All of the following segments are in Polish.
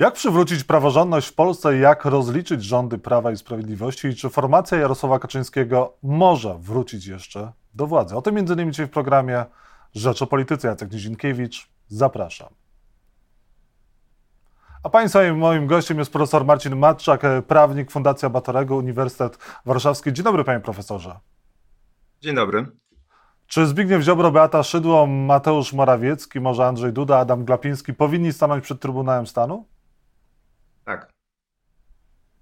Jak przywrócić praworządność w Polsce i jak rozliczyć rządy Prawa i Sprawiedliwości? I czy formacja Jarosława Kaczyńskiego może wrócić jeszcze do władzy? O tym między innymi dzisiaj w programie Rzecz o Polityce. Jacek Nizinkiewicz, zapraszam. A Państwa i moim gościem jest profesor Marcin Matczak, prawnik Fundacja Batorego, Uniwersytet Warszawski. Dzień dobry, panie profesorze. Dzień dobry. Czy Zbigniew Ziobro, Beata Szydło, Mateusz Morawiecki, może Andrzej Duda, Adam Glapiński powinni stanąć przed Trybunałem Stanu?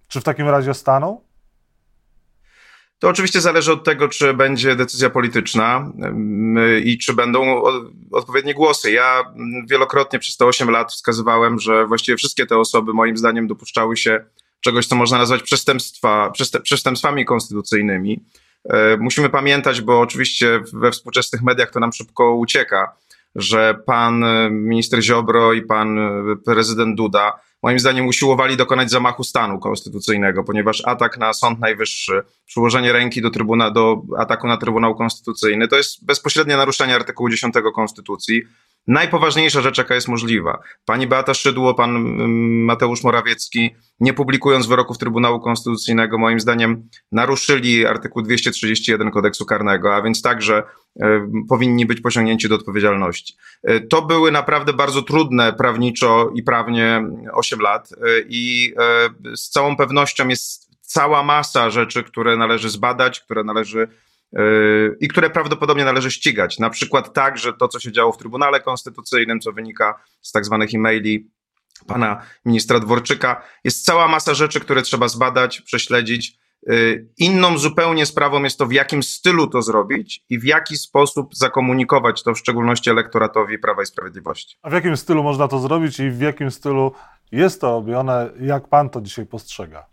Czy w takim razie staną? To oczywiście zależy od tego, czy będzie decyzja polityczna i czy będą odpowiednie głosy. Ja wielokrotnie przez te 8 lat wskazywałem, że właściwie wszystkie te osoby, moim zdaniem, dopuszczały się czegoś, co można nazwać przestępstwa, przestępstwami konstytucyjnymi. E, musimy pamiętać, bo oczywiście we współczesnych mediach to nam szybko ucieka, że pan minister Ziobro i pan prezydent Duda moim zdaniem usiłowali dokonać zamachu stanu konstytucyjnego, ponieważ atak na Sąd Najwyższy, przyłożenie ręki do, trybuna, do ataku na Trybunał Konstytucyjny to jest bezpośrednie naruszenie artykułu 10 Konstytucji. Najpoważniejsza rzecz, jaka jest możliwa. Pani Beata Szydło, pan mm, Mateusz Morawiecki, nie publikując wyroków Trybunału Konstytucyjnego, moim zdaniem naruszyli artykuł 231 kodeksu karnego, a więc także e, powinni być pociągnięci do odpowiedzialności. E, to były naprawdę bardzo trudne prawniczo i prawnie 8 lat e, i z całą pewnością jest cała masa rzeczy, które należy zbadać, które należy i które prawdopodobnie należy ścigać. Na przykład tak, że to, co się działo w Trybunale Konstytucyjnym, co wynika z tak zwanych e-maili pana ministra Dworczyka, jest cała masa rzeczy, które trzeba zbadać, prześledzić. Y, inną zupełnie sprawą jest to, w jakim stylu to zrobić i w jaki sposób zakomunikować to w szczególności elektoratowi Prawa i Sprawiedliwości. A w jakim stylu można to zrobić i w jakim stylu jest to robione? Jak pan to dzisiaj postrzega?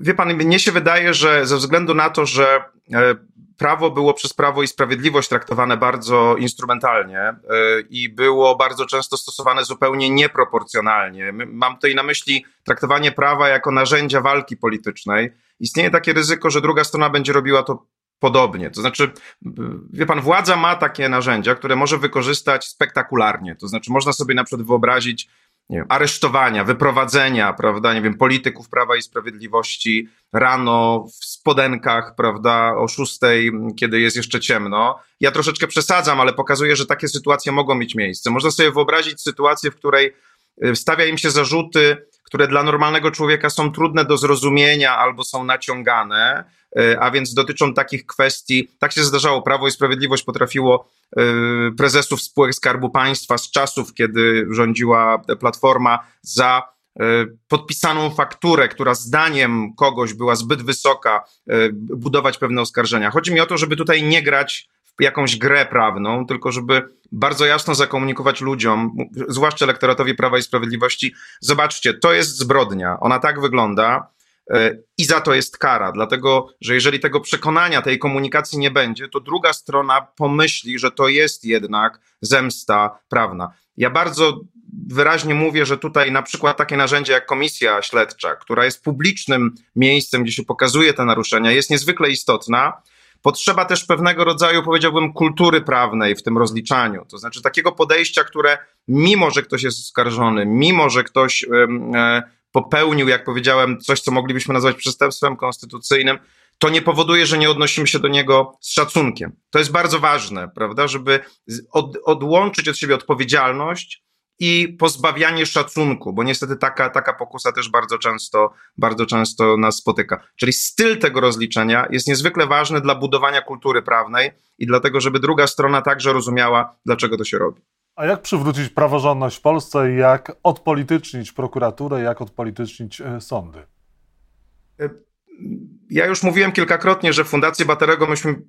Wie pan, mnie się wydaje, że ze względu na to, że e, prawo było przez Prawo i Sprawiedliwość traktowane bardzo instrumentalnie e, i było bardzo często stosowane zupełnie nieproporcjonalnie. Mam tutaj na myśli traktowanie prawa jako narzędzia walki politycznej. Istnieje takie ryzyko, że druga strona będzie robiła to podobnie. To znaczy, wie pan, władza ma takie narzędzia, które może wykorzystać spektakularnie. To znaczy, można sobie na przykład wyobrazić nie wiem, aresztowania, wyprowadzenia, prawda, nie wiem, polityków Prawa i Sprawiedliwości rano w spodenkach, prawda, o szóstej, kiedy jest jeszcze ciemno. Ja troszeczkę przesadzam, ale pokazuję, że takie sytuacje mogą mieć miejsce. Można sobie wyobrazić sytuację, w której y, stawia im się zarzuty, które dla normalnego człowieka są trudne do zrozumienia albo są naciągane, a więc dotyczą takich kwestii. Tak się zdarzało, Prawo i Sprawiedliwość potrafiło y, prezesów spółek Skarbu Państwa z czasów, kiedy rządziła Platforma, za y, podpisaną fakturę, która zdaniem kogoś była zbyt wysoka, budować pewne oskarżenia. Chodzi mi o to, żeby tutaj nie grać jakąś grę prawną, tylko żeby bardzo jasno zakomunikować ludziom, zwłaszcza elektoratowi Prawa i Sprawiedliwości, zobaczcie, to jest zbrodnia, ona tak wygląda e, i za to jest kara, dlatego że jeżeli tego przekonania, tej komunikacji nie będzie, to druga strona pomyśli, że to jest jednak zemsta prawna. Ja bardzo wyraźnie mówię, że tutaj na przykład takie narzędzie jak komisja śledcza, która jest publicznym miejscem, gdzie się pokazuje te naruszenia, jest niezwykle istotna, Potrzeba też pewnego rodzaju, powiedziałbym, kultury prawnej w tym rozliczaniu. To znaczy takiego podejścia, które mimo, że ktoś jest oskarżony, mimo, że ktoś e, popełnił, jak powiedziałem, coś, co moglibyśmy nazwać przestępstwem konstytucyjnym, to nie powoduje, że nie odnosimy się do niego z szacunkiem. To jest bardzo ważne, prawda, żeby od, odłączyć od siebie odpowiedzialność i pozbawianie szacunku, bo niestety taka, taka pokusa też bardzo często, bardzo często nas spotyka. Czyli styl tego rozliczenia jest niezwykle ważny dla budowania kultury prawnej i dlatego, żeby druga strona także rozumiała, dlaczego to się robi. A jak przywrócić praworządność w Polsce, jak odpolitycznić prokuraturę, jak odpolitycznić e, sądy? E, ja już mówiłem kilkakrotnie, że Fundacji Baterego myśmy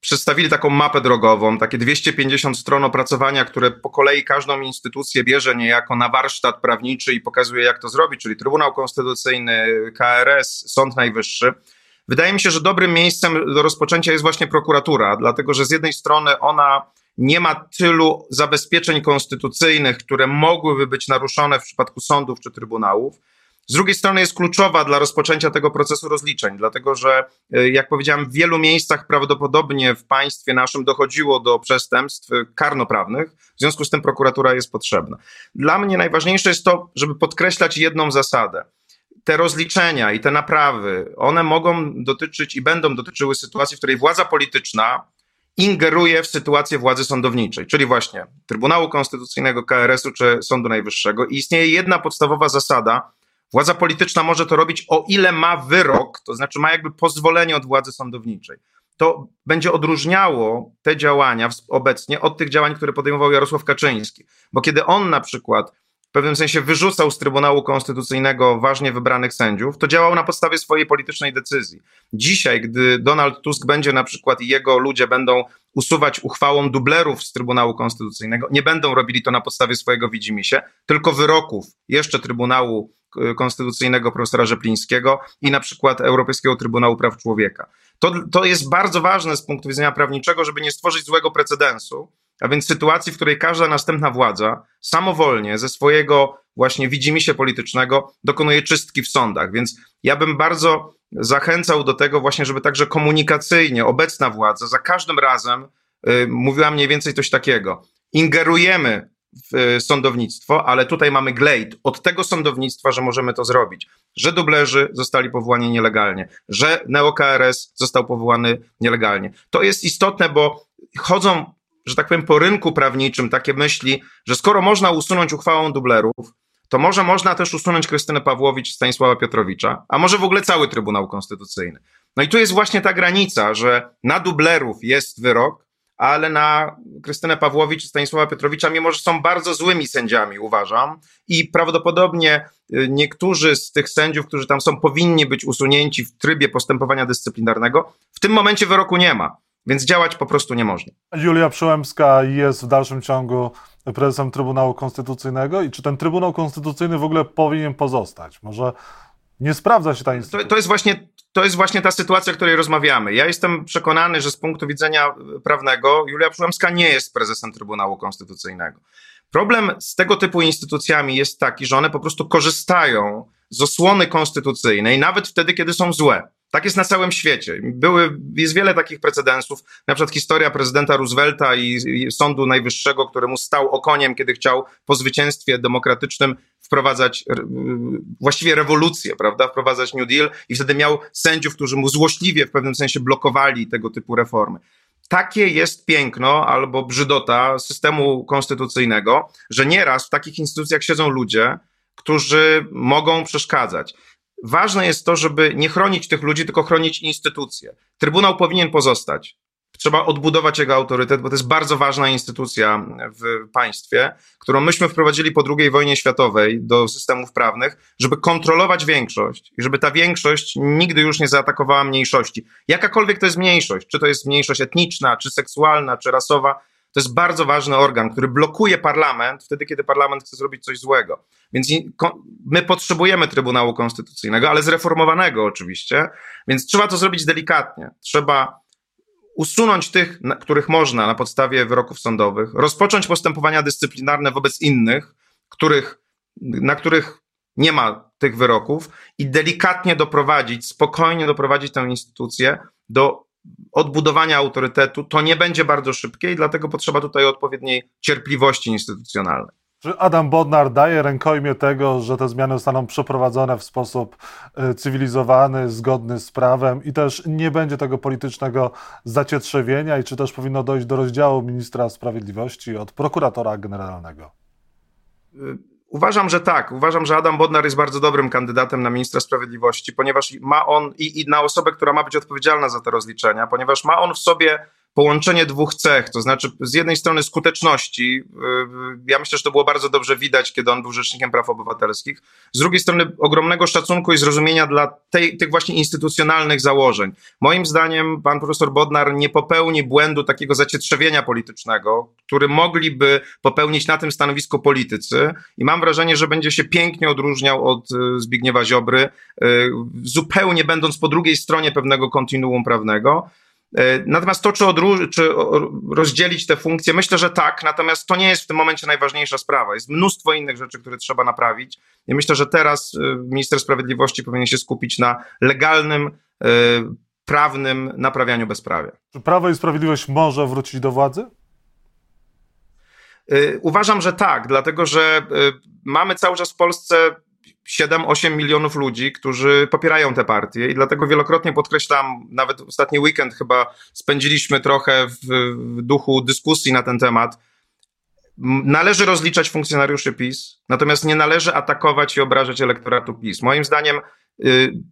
przedstawili taką mapę drogową, takie 250 stron opracowania, które po kolei każdą instytucję bierze niejako na warsztat prawniczy i pokazuje, jak to zrobić, czyli Trybunał Konstytucyjny, KRS, Sąd Najwyższy. Wydaje mi się, że dobrym miejscem do rozpoczęcia jest właśnie prokuratura, dlatego że z jednej strony ona nie ma tylu zabezpieczeń konstytucyjnych, które mogłyby być naruszone w przypadku sądów czy trybunałów, Z drugiej strony jest kluczowa dla rozpoczęcia tego procesu rozliczeń, dlatego że, e, jak powiedziałem, w wielu miejscach prawdopodobnie w państwie naszym dochodziło do przestępstw karnoprawnych, w związku z tym prokuratura jest potrzebna. Dla mnie najważniejsze jest to, żeby podkreślać jedną zasadę te rozliczenia i te naprawy, one mogą dotyczyć i będą dotyczyły sytuacji, w której władza polityczna ingeruje w sytuację władzy sądowniczej, czyli właśnie Trybunału Konstytucyjnego, KRS-u czy Sądu Najwyższego. I istnieje jedna podstawowa zasada. Władza polityczna może to robić o ile ma wyrok, to znaczy ma jakby pozwolenie od władzy sądowniczej. To będzie odróżniało te działania obecnie od tych działań, które podejmował Jarosław Kaczyński. Bo kiedy on na przykład pewnym sensie wyrzucał z Trybunału Konstytucyjnego ważnie wybranych sędziów, to działał na podstawie swojej politycznej decyzji. Dzisiaj, gdy Donald Tusk będzie na przykład i jego ludzie będą usuwać uchwałą dublerów z Trybunału Konstytucyjnego, nie będą robili to na podstawie swojego widzimisię, tylko wyroków jeszcze Trybunału e, Konstytucyjnego profesora Rzeplińskiego i na przykład Europejskiego Trybunału Praw Człowieka. To, to jest bardzo ważne z punktu widzenia prawniczego, żeby nie stworzyć złego precedensu, a więc sytuacji, w której każda następna władza samowolnie ze swojego właśnie widzimisię politycznego dokonuje czystki w sądach. Więc ja bym bardzo zachęcał do tego właśnie, żeby także komunikacyjnie obecna władza za każdym razem y, mówiła mniej więcej coś takiego. Ingerujemy w y, sądownictwo, ale tutaj mamy glejt od tego sądownictwa, że możemy to zrobić. Że dublerzy zostali powołani nielegalnie, że NeoKRS został powołany nielegalnie. To jest istotne, bo chodzą że tak powiem, po rynku prawniczym takie myśli, że skoro można usunąć uchwałą dublerów, to może można też usunąć Krystynę Pawłowicz, Stanisława Piotrowicza, a może w ogóle cały Trybunał Konstytucyjny. No i tu jest właśnie ta granica, że na dublerów jest wyrok, ale na Krystynę Pawłowicz i Stanisława Piotrowicza, mimo że są bardzo złymi sędziami, uważam, i prawdopodobnie y, niektórzy z tych sędziów, którzy tam są, powinni być usunięci w trybie postępowania dyscyplinarnego, w tym momencie wyroku nie ma. Więc działać po prostu nie można. Julia Przyłębska jest w dalszym ciągu prezesem Trybunału Konstytucyjnego i czy ten Trybunał Konstytucyjny w ogóle powinien pozostać? Może nie sprawdza się ta instytucja? To, to, jest właśnie, to jest właśnie ta sytuacja, o której rozmawiamy. Ja jestem przekonany, że z punktu widzenia prawnego Julia Przyłębska nie jest prezesem Trybunału Konstytucyjnego. Problem z tego typu instytucjami jest taki, że one po prostu korzystają z osłony konstytucyjnej, nawet wtedy, kiedy są złe. Tak jest na całym świecie. Były, jest wiele takich precedensów, na przykład historia prezydenta Roosevelta i, i Sądu Najwyższego, któremu stał okoniem, kiedy chciał po zwycięstwie demokratycznym wprowadzać właściwie rewolucję, prawda, wprowadzać New Deal i wtedy miał sędziów, którzy mu złośliwie w pewnym sensie blokowali tego typu reformy. Takie jest piękno albo brzydota systemu konstytucyjnego, że nieraz w takich instytucjach siedzą ludzie, którzy mogą przeszkadzać. Ważne jest to, żeby nie chronić tych ludzi, tylko chronić instytucje. Trybunał powinien pozostać. Trzeba odbudować jego autorytet, bo to jest bardzo ważna instytucja w państwie, którą myśmy wprowadzili po II wojnie światowej do systemów prawnych, żeby kontrolować większość i żeby ta większość nigdy już nie zaatakowała mniejszości. Jakakolwiek to jest mniejszość, czy to jest mniejszość etniczna, czy seksualna, czy rasowa, to jest bardzo ważny organ, który blokuje parlament wtedy, kiedy parlament chce zrobić coś złego. Więc my potrzebujemy Trybunału Konstytucyjnego, ale zreformowanego oczywiście, więc trzeba to zrobić delikatnie. Trzeba usunąć tych, których można na podstawie wyroków sądowych, rozpocząć postępowania dyscyplinarne wobec innych, których, na których nie ma tych wyroków i delikatnie doprowadzić, spokojnie doprowadzić tę instytucję do odbudowania autorytetu. To nie będzie bardzo szybkie i dlatego potrzeba tutaj odpowiedniej cierpliwości instytucjonalnej. Czy Adam Bodnar daje rękojmie tego, że te zmiany zostaną przeprowadzone w sposób e, cywilizowany, zgodny z prawem i też nie będzie tego politycznego zacietrzewienia i czy też powinno dojść do rozdziału ministra sprawiedliwości od prokuratora generalnego? Uważam, że tak. Uważam, że Adam Bodnar jest bardzo dobrym kandydatem na ministra sprawiedliwości, ponieważ ma on i, i na osobę, która ma być odpowiedzialna za te rozliczenia, ponieważ ma on w sobie połączenie dwóch cech, to znaczy z jednej strony skuteczności, yy, ja myślę, że to było bardzo dobrze widać, kiedy on był Rzecznikiem Praw Obywatelskich, z drugiej strony ogromnego szacunku i zrozumienia dla tej, tych właśnie instytucjonalnych założeń. Moim zdaniem pan profesor Bodnar nie popełni błędu takiego zacietrzewienia politycznego, który mogliby popełnić na tym stanowisku politycy i mam wrażenie, że będzie się pięknie odróżniał od y, Zbigniewa Ziobry, y, zupełnie będąc po drugiej stronie pewnego kontinuum prawnego. E, natomiast to, czy, czy rozdzielić te funkcje, myślę, że tak, natomiast to nie jest w tym momencie najważniejsza sprawa. Jest mnóstwo innych rzeczy, które trzeba naprawić. I myślę, że teraz e, minister sprawiedliwości powinien się skupić na legalnym, e, prawnym naprawianiu bezprawia. Czy Prawo i Sprawiedliwość może wrócić do władzy? Uważam, że tak, dlatego że mamy cały czas w Polsce 7-8 milionów ludzi, którzy popierają te partie i dlatego wielokrotnie podkreślam, nawet ostatni weekend chyba spędziliśmy trochę w, w duchu dyskusji na ten temat. Należy rozliczać funkcjonariuszy PiS, natomiast nie należy atakować i obrażać elektoratu PiS. Moim zdaniem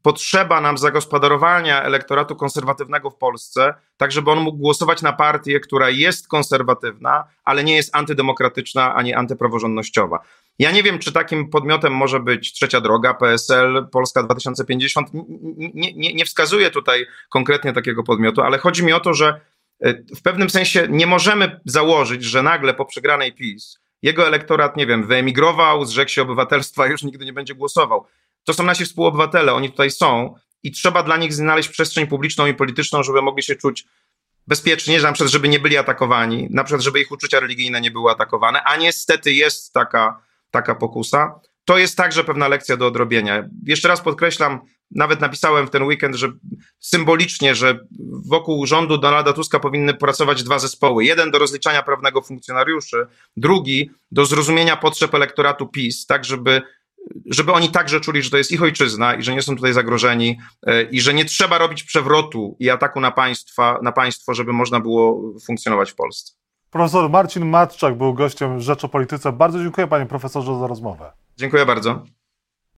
potrzeba nam zagospodarowania elektoratu konserwatywnego w Polsce, tak żeby on mógł głosować na partię, która jest konserwatywna, ale nie jest antydemokratyczna ani antypraworządnościowa. Ja nie wiem, czy takim podmiotem może być Trzecia Droga, PSL, Polska 2050. Nie, nie, nie wskazuję tutaj konkretnie takiego podmiotu, ale chodzi mi o to, że e, w pewnym sensie nie możemy założyć, że nagle po przegranej PiS jego elektorat, nie wiem, wyemigrował, zrzekł się obywatelstwa już nigdy nie będzie głosował. To są nasi współobywatele, oni tutaj są i trzeba dla nich znaleźć przestrzeń publiczną i polityczną, żeby mogli się czuć bezpiecznie, że na przykład, żeby nie byli atakowani, na przykład, żeby ich uczucia religijne nie były atakowane, a niestety jest taka taka pokusa. To jest także pewna lekcja do odrobienia. Jeszcze raz podkreślam, nawet napisałem w ten weekend, że symbolicznie, że wokół rządu Donalda Tuska powinny pracować dwa zespoły. Jeden do rozliczania prawnego funkcjonariuszy, drugi do zrozumienia potrzeb elektoratu PiS, tak żeby żeby oni także czuli, że to jest ich ojczyzna i że nie są tutaj zagrożeni e, i że nie trzeba robić przewrotu i ataku na, państwa, na państwo, żeby można było funkcjonować w Polsce. Profesor Marcin Matczak był gościem Rzeczopolityce. Bardzo dziękuję panie profesorze za rozmowę. Dziękuję bardzo.